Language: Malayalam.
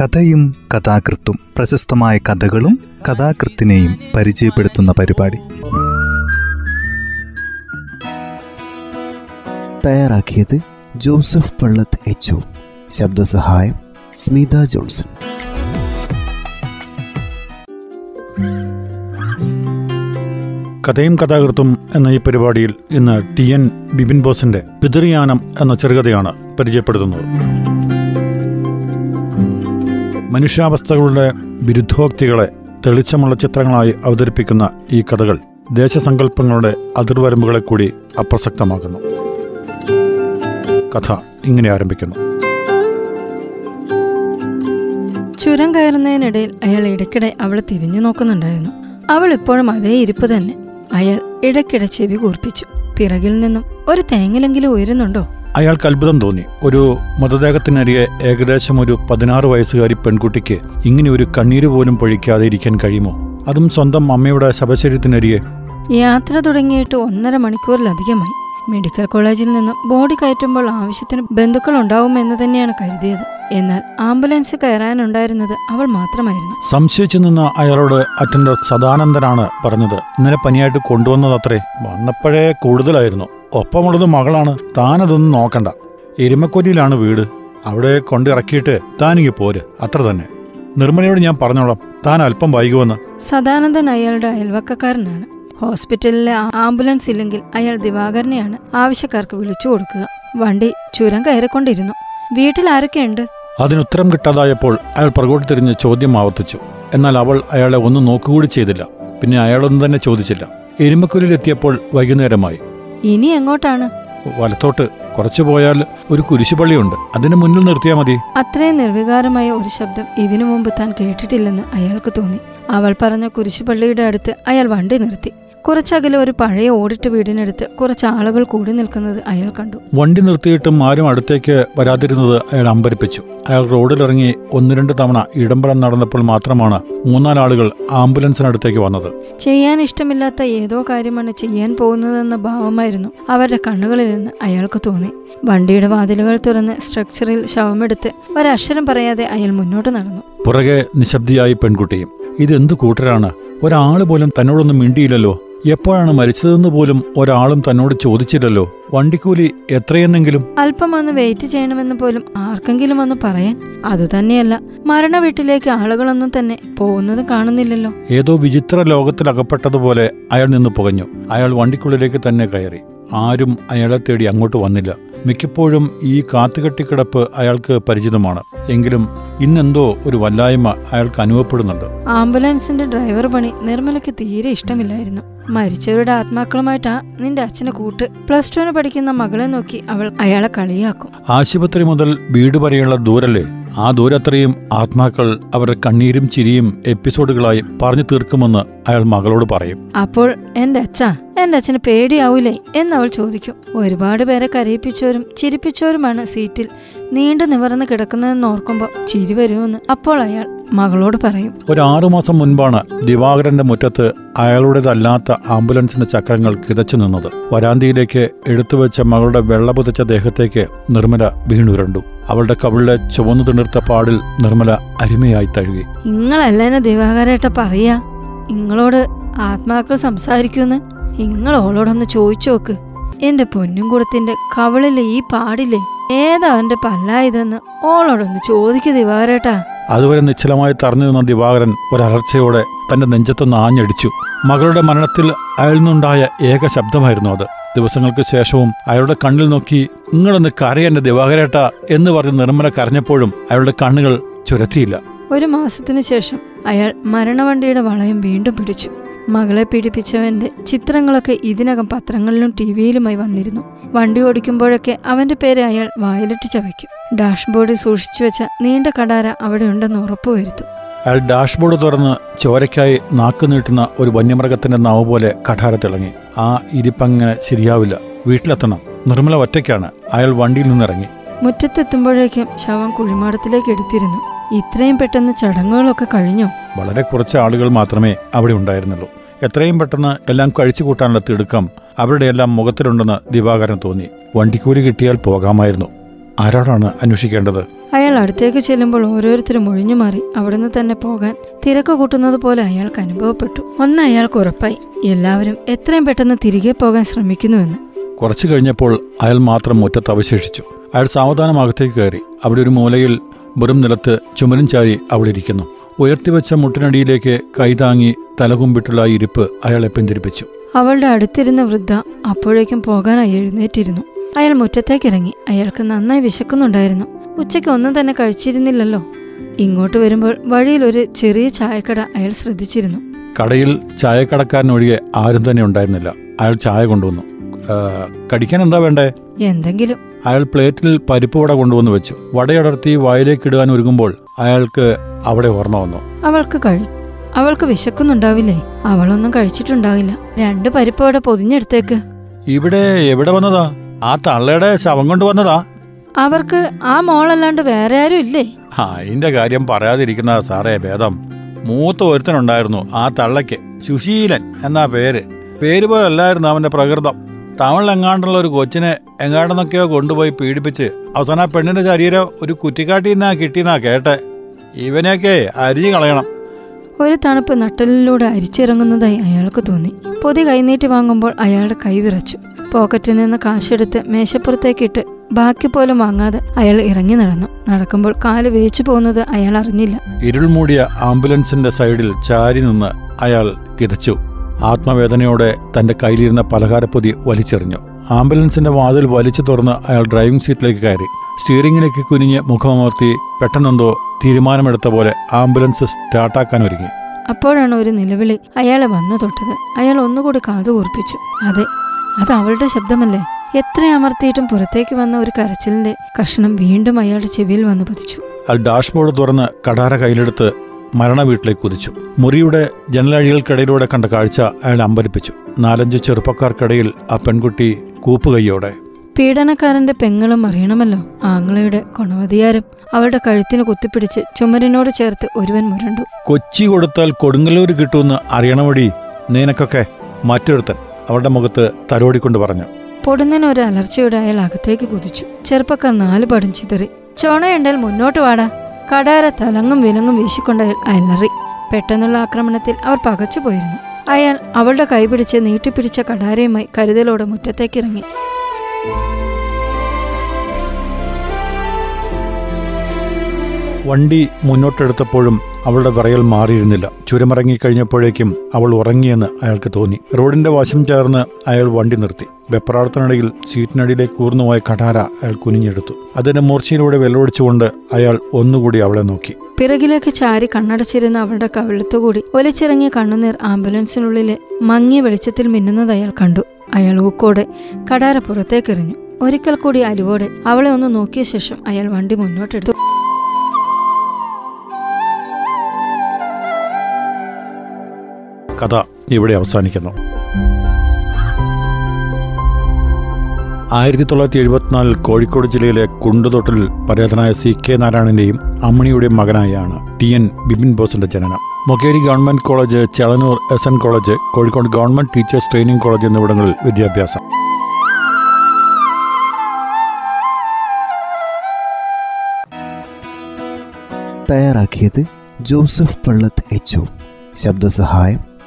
കഥയും കഥാകൃത്തും പ്രശസ്തമായ കഥകളും കഥാകൃത്തിനെയും പരിചയപ്പെടുത്തുന്ന പരിപാടി. തയ്യാറാക്കിയത് ജോസഫ് പള്ളത്ത് എച്ച് ശബ്ദസഹായം സ്മിത ജോൺസൺ. കഥയും കഥാകൃത്തും എന്ന ഈ പരിപാടിയിൽ ഇന്ന് ടി എൻ ബിപിൻ ബോസിന്റെ പിതൃയാനം എന്ന ചെറുകഥയാണ് പരിചയപ്പെടുത്തുന്നത്. മനുഷ്യാവസ്ഥകളുടെ വിരുദ്ധോക്തികളെ തെളിച്ചമുള്ള ചിത്രങ്ങളായി അവതരിപ്പിക്കുന്ന ഈ കഥകൾ ദേശസങ്കല്പങ്ങളുടെ അതിർവരമ്പുകളെ കൂടി അപ്രസക്തമാക്കുന്നു. കഥ ഇങ്ങനെ ആരംഭിക്കുന്നു. ചുരം കയറുന്നതിനിടയിൽ അയാൾ ഇടയ്ക്കിടെ അവളെ തിരിഞ്ഞു നോക്കുന്നുണ്ടായിരുന്നു. അവൾ ഇപ്പോഴും അതേ ഇരിപ്പ് തന്നെ. അയാൾ ഇടയ്ക്കിടെ ചെവി കൂർപ്പിച്ചു. പിറകിൽ നിന്നും ഒരു തേങ്ങലെങ്കിലും ഉയരുന്നുണ്ടോ? അയാൾക്ക് അത്ഭുതം തോന്നി. ഒരു മൃതദേഹത്തിനരികെ ഏകദേശം ഒരു പതിനാറ് വയസ്സുകാരി പെൺകുട്ടിക്ക് ഇങ്ങനെ ഒരു കണ്ണീര് പോലും പൊഴിക്കാതെ ഇരിക്കാൻ കഴിയുമോ? അതും സ്വന്തം അമ്മയുടെ ശവശരീരത്തിനരികെ. യാത്ര തുടങ്ങിയിട്ട് ഒന്നര മണിക്കൂറിലധികമായി. മെഡിക്കൽ കോളേജിൽ നിന്ന് ബോഡി കയറ്റുമ്പോൾ ആവശ്യത്തിന് ബന്ധുക്കൾ ഉണ്ടാവുമെന്ന് തന്നെയാണ് കരുതിയത്. എന്നാൽ ആംബുലൻസ് കയറാനുണ്ടായിരുന്നത് അവൾ മാത്രമായിരുന്നു. സംശയിച്ചു നിന്ന അയാളോട് അറ്റൻഡർ സദാനന്ദനാണ് പറഞ്ഞത്. ഇന്നലെ പനിയായിട്ട് കൊണ്ടുവന്നത് അത്രേ വന്നപ്പോഴേ കൂടുതലായിരുന്നു. ഒപ്പമുള്ളത് മകളാണ്. താനതൊന്നും നോക്കണ്ട. എരുമക്കൊല്ലിയിലാണ് വീട്. അവിടെ കൊണ്ടിറക്കിയിട്ട് താനിങ്ങി പോര്. അത്ര തന്നെ. നിർമ്മലയോട് ഞാൻ പറഞ്ഞോളാം. താൻ അല്പം വൈകുമെന്ന് സദാനന്ദൻ അയാളുടെ അയൽവക്കക്കാരനാണ്. ഹോസ്പിറ്റലിലെ ആംബുലൻസ് ഇല്ലെങ്കിൽ അയാൾ ദിവാകരനെയാണ് ആവശ്യക്കാർക്ക് വിളിച്ചു കൊടുക്കുക. വണ്ടി ചുരം കയറിക്കൊണ്ടിരുന്നു. വീട്ടിൽ ആരൊക്കെയുണ്ട്? അതിനുത്തരം കിട്ടാതായപ്പോൾ അയാൾ പുറകോട്ട് തിരിഞ്ഞ് ചോദ്യം ആവർത്തിച്ചു. എന്നാൽ അവൾ അയാളെ ഒന്നും നോക്കുകൂടി ചെയ്തില്ല. പിന്നെ അയാളൊന്നും തന്നെ ചോദിച്ചില്ല. എരുമക്കുലിലെത്തിയപ്പോൾ വൈകുന്നേരമായി. ഇനി എങ്ങോട്ടാണ്? വലത്തോട്ട്. കുറച്ചു പോയാൽ ഒരു കുരിശുപള്ളിയുണ്ട്. അതിന് മുന്നിൽ നിർത്തിയാൽ മതി. അത്രയും നിർവികാരമായ ഒരു ശബ്ദം ഇതിനു മുമ്പ് താൻ കേട്ടിട്ടില്ലെന്ന് അയാൾക്ക് തോന്നി. അവൾ പറഞ്ഞ കുരിശുപള്ളിയുടെ അടുത്ത് അയാൾ വണ്ടി നിർത്തി. കുറച്ചകലെ ഒരു പഴയ ഓടിട്ട വീടിനടുത്ത് കുറച്ച് ആളുകൾ കൂടി നിൽക്കുന്നത് അയാൾ കണ്ടു. വണ്ടി നിർത്തിയിട്ടും ആരും അടുത്തേക്ക് വരാതിരുന്നത് അയാൾ അമ്പരിപ്പിച്ചു. അയാൾ റോഡിലിറങ്ങി ഒന്ന് രണ്ട് തവണ ഇടംപടം നടന്നപ്പോൾ മാത്രമാണ് മൂന്നാലാളുകൾ ആംബുലൻസിനടുത്തേക്ക് വന്നത്. ചെയ്യാൻ ഇഷ്ടമില്ലാത്ത ഏതോ കാര്യമാണ് ചെയ്യാൻ പോകുന്നതെന്ന ഭാവമായിരുന്നു അവരുടെ കണ്ണുകളിൽ നിന്ന് അയാൾക്ക് തോന്നി. വണ്ടിയുടെ വാതിലുകൾ തുറന്ന് സ്ട്രക്ചറിൽ ശവമെടുത്ത് ഒരക്ഷരം പറയാതെ അയാൾ മുന്നോട്ട് നടന്നു. പുറകെ നിശബ്ദിയായി പെൺകുട്ടിയും ഇതെന്ത് കൂട്ടരാണ്? ഒരാൾ പോലും തന്നോടൊന്നും മിണ്ടിയില്ലല്ലോ. എപ്പോഴാണ് മരിച്ചതെന്ന് പോലും ഒരാളും തന്നോട് ചോദിച്ചില്ലല്ലോ. വണ്ടിക്കൂലി എത്രയെന്നെങ്കിലും. അല്പം ഒന്ന് വെയിറ്റ് ചെയ്യണമെന്ന് പോലും ആർക്കെങ്കിലും ഒന്ന് പറയാൻ അതുതന്നെയല്ല മരണ വീട്ടിലേക്ക് ആളുകളൊന്നും തന്നെ പോകുന്നത് കാണുന്നില്ലല്ലോ. ഏതോ വിചിത്ര ലോകത്തിൽ അകപ്പെട്ടതുപോലെ അയാൾ നിന്ന് പുകഞ്ഞു. അയാൾ വണ്ടിക്കുള്ളിലേക്ക് തന്നെ കയറി. ആരും അയാളെ തേടി അങ്ങോട്ട് വന്നില്ല. മിക്കപ്പോഴും ഈ കാത്തുകെട്ടിക്കിടപ്പ് അയാൾക്ക് പരിചിതമാണ്. എങ്കിലും ഇന്നെന്തോ ഒരു വല്ലായ്മ അയാൾക്ക് അനുഭവപ്പെടുന്നുണ്ട്. ആംബുലൻസിന്റെ ഡ്രൈവർ പണി നിർമ്മലയ്ക്ക് തീരെ ഇഷ്ടമില്ലായിരുന്നു. മരിച്ചവരുടെ ആത്മാക്കളുമായിട്ടാ നിന്റെ അച്ഛനെ കൂട്ട് പ്ലസ് ടുവിന് പഠിക്കുന്ന മകളെ നോക്കി അവൾ അയാളെ കളിയാക്കും. ആശുപത്രി മുതൽ വീട് വരെയുള്ള ദൂരല്ലേ? ആ ദൂരത്രയും ആത്മാക്കൾ അവരുടെ കണ്ണീരും ചിരിയും എപ്പിസോഡുകളായി പറഞ്ഞു തീർക്കുമെന്ന് അയാൾ മകളോട് പറയും. അപ്പോൾ എന്റെ അച്ഛ എന്റെ അച്ഛന് പേടിയാവൂലേ എന്നവൾ ചോദിക്കും. ഒരുപാട് പേരെ കരയിപ്പിച്ചവരും ചിരിപ്പിച്ചവരുമാണ് സീറ്റിൽ നീണ്ടു നിവർന്ന് കിടക്കുന്നതെന്ന് ഓർക്കുമ്പോൾ ചിരി വരുമെന്ന് അപ്പോൾ അയാൾ മകളോട് പറയും. ഒരു ആറുമാസം മുൻപാണ് ദിവാകരന്റെ മുറ്റത്ത് അയാളുടേതല്ലാത്ത ആംബുലൻസിന്റെ ചക്രങ്ങൾ കിതച്ചു നിന്നത്. വരാന്തിയിലേക്ക് എടുത്തുവെച്ച മകളുടെ വെള്ളപുതച്ച ദേഹത്തേക്ക് നിർമ്മല വീണുരണ്ടു. അവളുടെ കവിളിലെ ചുവന്നു തിണിർത്ത പാടിൽ നിർമ്മല അരിമയായി തഴുകി. നിങ്ങളല്ലേ ദിവാകരേട്ട പറയാ? നിങ്ങളോട് ആത്മാക്കൾ സംസാരിക്കുന്ന് ഇങ്ങൾ ഓളോടൊന്ന് ചോദിച്ചു നോക്ക്. എന്റെ പൊന്നും കുടത്തിന്റെ കവളിലെ ഈ പാടില്ലേ? ഏതാ എന്റെ പല്ലായതെന്ന് ഓളോടൊന്ന് ചോദിക്കു ദിവാകരേട്ടാ. അതുവരെ നിശ്ചലമായി തറഞ്ഞു നിന്ന ദിവാകരൻ ഒരലർച്ചയോടെ തന്റെ നെഞ്ചത്തൊന്ന് ആഞ്ഞടിച്ചു. മകളുടെ മരണത്തിൽ അയാളിൽ നിന്നുണ്ടായ ഏക ശബ്ദമായിരുന്നു അത്. ദിവസങ്ങൾക്ക് ശേഷവും അയാളുടെ കണ്ണിൽ നോക്കി നിങ്ങളൊന്ന് കരയെന്റെ ദിവാകരേട്ട എന്ന് പറഞ്ഞ് നിർമ്മല കരഞ്ഞപ്പോഴും അയാളുടെ കണ്ണുകൾ ചുരത്തിയില്ല. ഒരു മാസത്തിനു ശേഷം അയാൾ മരണവണ്ടിയുടെ വളയം വീണ്ടും പിടിച്ചു. മകളെ പീഡിപ്പിച്ചവന്റെ ചിത്രങ്ങളൊക്കെ ഇതിനകം പത്രങ്ങളിലും ടി വിയിലുമായി വന്നിരുന്നു. വണ്ടി ഓടിക്കുമ്പോഴൊക്കെ അവന്റെ പേര് അയാൾ വായിലിട്ട് ചവയ്ക്കും. ഡാഷ്ബോർഡിൽ സൂക്ഷിച്ചു വെച്ച നീണ്ട കടാര അവിടെ ഉണ്ടെന്ന് ഉറപ്പുവരുത്തും അയാൾ ഡാഷ്ബോർഡ് തുറന്ന് ചോരയ്ക്കായി നാക്ക് നീട്ടുന്ന ഒരു വന്യമൃഗത്തിന്റെ നാവ് പോലെ കഠാര തിളങ്ങി. ആ ഇരിപ്പങ്ങനെ ശരിയാവില്ല. വീട്ടിലെത്തണം. നിർമ്മല ഒറ്റയ്ക്കാണ്. അയാൾ വണ്ടിയിൽ നിന്നിറങ്ങി. മുറ്റത്തെത്തുമ്പോഴേക്കും ശവം കുഴിമാടത്തിലേക്ക് എടുത്തിരുന്നു. ഇത്രയും പെട്ടെന്ന് ചടങ്ങുകളൊക്കെ കഴിഞ്ഞോ? വളരെ കുറച്ച് ആളുകൾ മാത്രമേ അവിടെ ഉണ്ടായിരുന്നുള്ളൂ. എത്രയും പെട്ടെന്ന് എല്ലാം കഴിച്ചു കൂട്ടാനുള്ള തിടുക്കം അവരുടെ എല്ലാം മുഖത്തിലുണ്ടെന്ന് ദിവാകരൻ തോന്നി. വണ്ടിക്കൂലി കിട്ടിയാൽ പോകാമായിരുന്നു. ആരോടാണ് അന്വേഷിക്കേണ്ടത്? അയാൾ അടുത്തേക്ക് ചെല്ലുമ്പോൾ ഓരോരുത്തരും ഒഴിഞ്ഞു മാറി അവിടുന്ന് തന്നെ പോകാൻ തിരക്ക് കൂട്ടുന്നത് പോലെ അയാൾക്ക് അനുഭവപ്പെട്ടു. ഒന്ന് അയാൾക്ക് ഉറപ്പായി. എല്ലാവരും എത്രയും പെട്ടെന്ന് തിരികെ പോകാൻ ശ്രമിക്കുന്നുവെന്ന്. കുറച്ചു കഴിഞ്ഞപ്പോൾ അയാൾ മാത്രം മുറ്റത്ത് അവശേഷിച്ചു. അയാൾ സാവധാനം അകത്തേക്ക് കയറി. അവിടെ ഒരു മൂലയിൽ വെറും നിലത്ത് ചുമരും ചാരി അവിടെ ഇരിക്കുന്നു ഉയർത്തിവെച്ച മുട്ടിനടിയിലേക്ക് കൈതാങ്ങി തലകുമ്പിട്ടുള്ള ഇരിപ്പ് അയാളെ പിന്തിരിപ്പിച്ചു. അവളുടെ അടുത്തിരുന്ന വൃദ്ധ അപ്പോഴേക്കും പോകാനായി എഴുന്നേറ്റിരുന്നു. അയാൾ മുറ്റത്തേക്ക് ഇറങ്ങി അയാൾക്ക് നന്നായി വിശക്കുന്നുണ്ടായിരുന്നു. ഉച്ചയ്ക്ക് ഒന്നും തന്നെ കഴിച്ചിരുന്നില്ലല്ലോ. ഇങ്ങോട്ട് വരുമ്പോൾ വഴിയിൽ ഒരു ചെറിയ ചായക്കട അയാൾ ശ്രദ്ധിച്ചിരുന്നു. കടയിൽ ചായക്കടക്കാരനൊഴികെ ആരും തന്നെ ഉണ്ടായിരുന്നില്ല. അയാൾ ചായ കൊണ്ടുവന്നു. കടിക്കാൻ എന്താ വേണ്ടേ? എന്തെങ്കിലും. അയാൾ പ്ലേറ്റിൽ പരിപ്പ് വട കൊണ്ടുവന്ന് വെച്ചു. വടയടർത്തി വായിലേക്ക് ഇടുവാൻ ഒരുങ്ങുമ്പോൾ അയാൾക്ക് അവിടെ ഓർമ്മ വന്നു. അവൾക്ക് കഴി അവൾക്ക് വിശക്കുന്നുണ്ടാവില്ലേ? അവളൊന്നും കഴിച്ചിട്ടുണ്ടാവില്ല. രണ്ട് പരിപ്പ് വട പൊതിഞ്ഞെടുത്തേക്ക്. ഇവിടെ എവിടെ വന്നതാ? ആ തള്ളയുടെ ശവം കൊണ്ട് വന്നതാ. അവർക്ക് ആ മോളല്ലാണ്ട് വേറെ ആരും ഇല്ലേ? അതിന്റെ കാര്യം പറയാതിരിക്കുന്ന സാറേ ഭേദം. മൂത്ത ഒരുത്തനുണ്ടായിരുന്നു ആ തള്ളയ്ക്ക്. സുശീലൻ എന്നാ പേര്. പേര് പോലെ അല്ലായിരുന്നു അവന്റെ പ്രകൃതം. തമിഴിലെങ്ങാണ്ടുള്ള ഒരു കൊച്ചിനെ എങ്ങാണ്ടെന്നൊക്കെയോ കൊണ്ടുപോയി പീഡിപ്പിച്ച് അവസാനം ആ പെണ്ണിന്റെ ശരീരം ഒരു കുറ്റിക്കാട്ടിന്നാ കിട്ടിയെന്നാ കേട്ടെ. ഇവനെയൊക്കെ അരിഞ്ഞു കളയണം. ഒരു തണുപ്പ് നട്ടലിലൂടെ അരിച്ചിറങ്ങുന്നതായി അയാൾക്ക് തോന്നി. പൊതി കൈനീട്ടി വാങ്ങുമ്പോൾ അയാളുടെ കൈ വിറച്ചു. പോക്കറ്റിൽ നിന്ന് കാശെടുത്ത് മേശപ്പുറത്തേക്കിട്ട് ബാക്കി പോലും വാങ്ങാതെ അയാൾ ഇറങ്ങി നടന്നു. നടക്കുമ്പോൾ കാൽ വേച്ചു പോകുന്നത് അയാൾ അറിഞ്ഞില്ല. ഇരുൾ മൂടിയ ആംബുലൻസിന്റെ സൈഡിൽ ചാരി നിന്ന് അയാൾ കിതച്ചു. ആത്മവേദനയോടെ തന്റെ കയ്യിലിരുന്ന പലഹാരപ്പൊതി വലിച്ചെറിഞ്ഞു. ആംബുലൻസിന്റെ വാതിൽ വലിച്ചു തുറന്ന് അയാൾ ഡ്രൈവിംഗ് സീറ്റിലേക്ക് കയറി. സ്റ്റിയറിംഗിലേക്ക് കുനിഞ്ഞ് മുഖമമർത്തി പെട്ടെന്നെന്തോ തീരുമാനമെടുത്ത പോലെ ആംബുലൻസ് സ്റ്റാർട്ടാക്കാൻ ഒരുങ്ങി. അപ്പോഴാണ് ഒരു നിലവിളി അയാളെ വന്നു തൊട്ടത്. അയാൾ ഒന്നുകൂടി കാതു കൂർപ്പിച്ചു. അതെ അത് അവളുടെ ശബ്ദമല്ലേ? എത്ര അമർത്തിയിട്ടും പുറത്തേക്ക് വന്ന ഒരു കരച്ചിലിന്റെ കഷണം വീണ്ടും അയാളുടെ ചെവിയിൽ വന്നു പതിച്ചു. അയാൾ ഡാഷ്ബോർഡ് തുറന്ന് കടാര കയ്യിലെടുത്ത് മരണ വീട്ടിലേക്ക് കുതിച്ചു മുറിയുടെ ജനലഴികൾക്കിടയിലൂടെ കണ്ട കാഴ്ച അയാൾ അമ്പരിപ്പിച്ചു. നാലഞ്ച് ചെറുപ്പക്കാർക്കിടയിൽ ആ പെൺകുട്ടി കൂപ്പുകൈയോടെ പീഡനക്കാരന്റെ പെങ്ങളും അറിയണമല്ലോ. ആങ്ങളയുടെ കൊണവതിയാരും അവളുടെ കഴുത്തിന് കുത്തിപ്പിടിച്ച് ചുമരിനോട് ചേർത്ത് ഒരുവൻ മുരണ്ടു. കൊച്ചി കൊടുത്താൽ കൊടുങ്ങല്ലൂര് കിട്ടുമെന്ന് അറിയണമടി നീനക്കൊക്കെ. മറ്റൊരുത്തൻ അവളുടെ മുഖത്ത് തരോടിക്കൊണ്ട് പറഞ്ഞു. പൊടുന്നതിന് ഒരു അലർച്ചയോടെ അയാൾ അകത്തേക്ക് കുതിച്ചു. ചെറുപ്പക്കാർ നാല് പടം ചിതറി. ചോണയുണ്ടാൽ മുന്നോട്ട് വാടാ. കടാര തലങ്ങും വിലങ്ങും വീശിക്കൊണ്ട് അലറി. പെട്ടെന്നുള്ള ആക്രമണത്തിൽ അവർ പകച്ചു പോയിരുന്നു. അയാൾ അവളുടെ കൈപിടിച്ച് നീട്ടിപ്പിടിച്ച കടാരയുമായി കരുതലോടെ മുറ്റത്തേക്കിറങ്ങി. വണ്ടി മുന്നോട്ടെടുത്തപ്പോഴും അവളുടെ വിറയൽ മാറിയിരുന്നില്ല. ചുരമിറങ്ങി കഴിഞ്ഞപ്പോഴേക്കും അവൾ ഉറങ്ങിയെന്ന് അയാൾക്ക് തോന്നി. റോഡിന്റെ വശം ചേർന്ന് അയാൾ വണ്ടി നിർത്തി. വെപ്രാളത്തിനിടയിൽ സീറ്റിനടിയിലേക്ക് കൂർന്നുപോയ കഠാര അയാൾ കുനിഞ്ഞെടുത്തു. അതിന്റെ മൂർച്ചയിലൂടെ വെല്ലൊടിച്ചുകൊണ്ട് അയാൾ ഒന്നുകൂടി അവളെ നോക്കി. പിറകിലേക്ക് ചാരി കണ്ണടച്ചിരുന്ന അവളുടെ കവിളത്തുകൂടി ഒലിച്ചിറങ്ങിയ കണ്ണുനീർ ആംബുലൻസിനുള്ളിലെ മങ്ങിയ വെളിച്ചത്തിൽ മിന്നുന്നത് അയാൾ കണ്ടു. അയാൾ ഊക്കോടെ കടാര പുറത്തേക്കെറിഞ്ഞു. ഒരിക്കൽ കൂടി അലിവോടെ അവളെ ഒന്ന് നോക്കിയ ശേഷം അയാൾ വണ്ടി മുന്നോട്ടെടുത്തു. കഥ ഇവിടെ അവസാനിക്കുന്നു. ആയിരത്തി തൊള്ളായിരത്തി എഴുപത്തിനാലിൽ കോഴിക്കോട് ജില്ലയിലെ കുണ്ടുതൊട്ടിൽ പരേതനായ സി കെ നാരായണന്റെയും അമ്മണിയുടെയും മകനായാണ് ടി എൻ ബിപിൻ ബോസിന്റെ ജനനം. Mokeri government college Chelannur S N college Kozhikode government teachers training college എന്നിവിടങ്ങളിൽ വിദ്യാഭ്യാസം. തയ്യാറാക്കിയത് ജോസഫ് പള്ളത്ത് എച്ച് ശബ്ദസഹായം